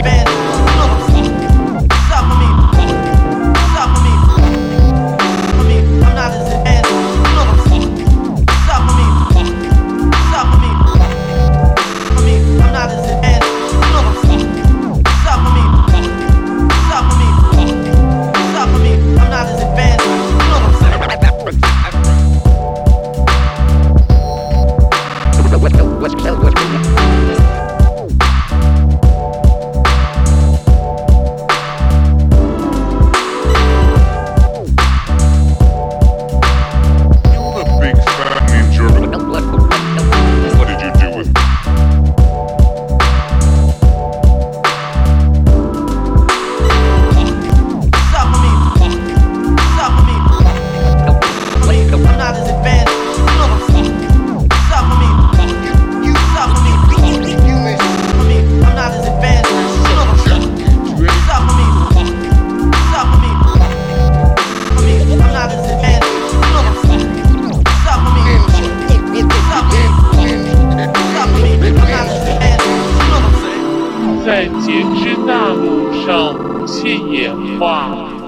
perfect. 在截肢大陆上无限演化。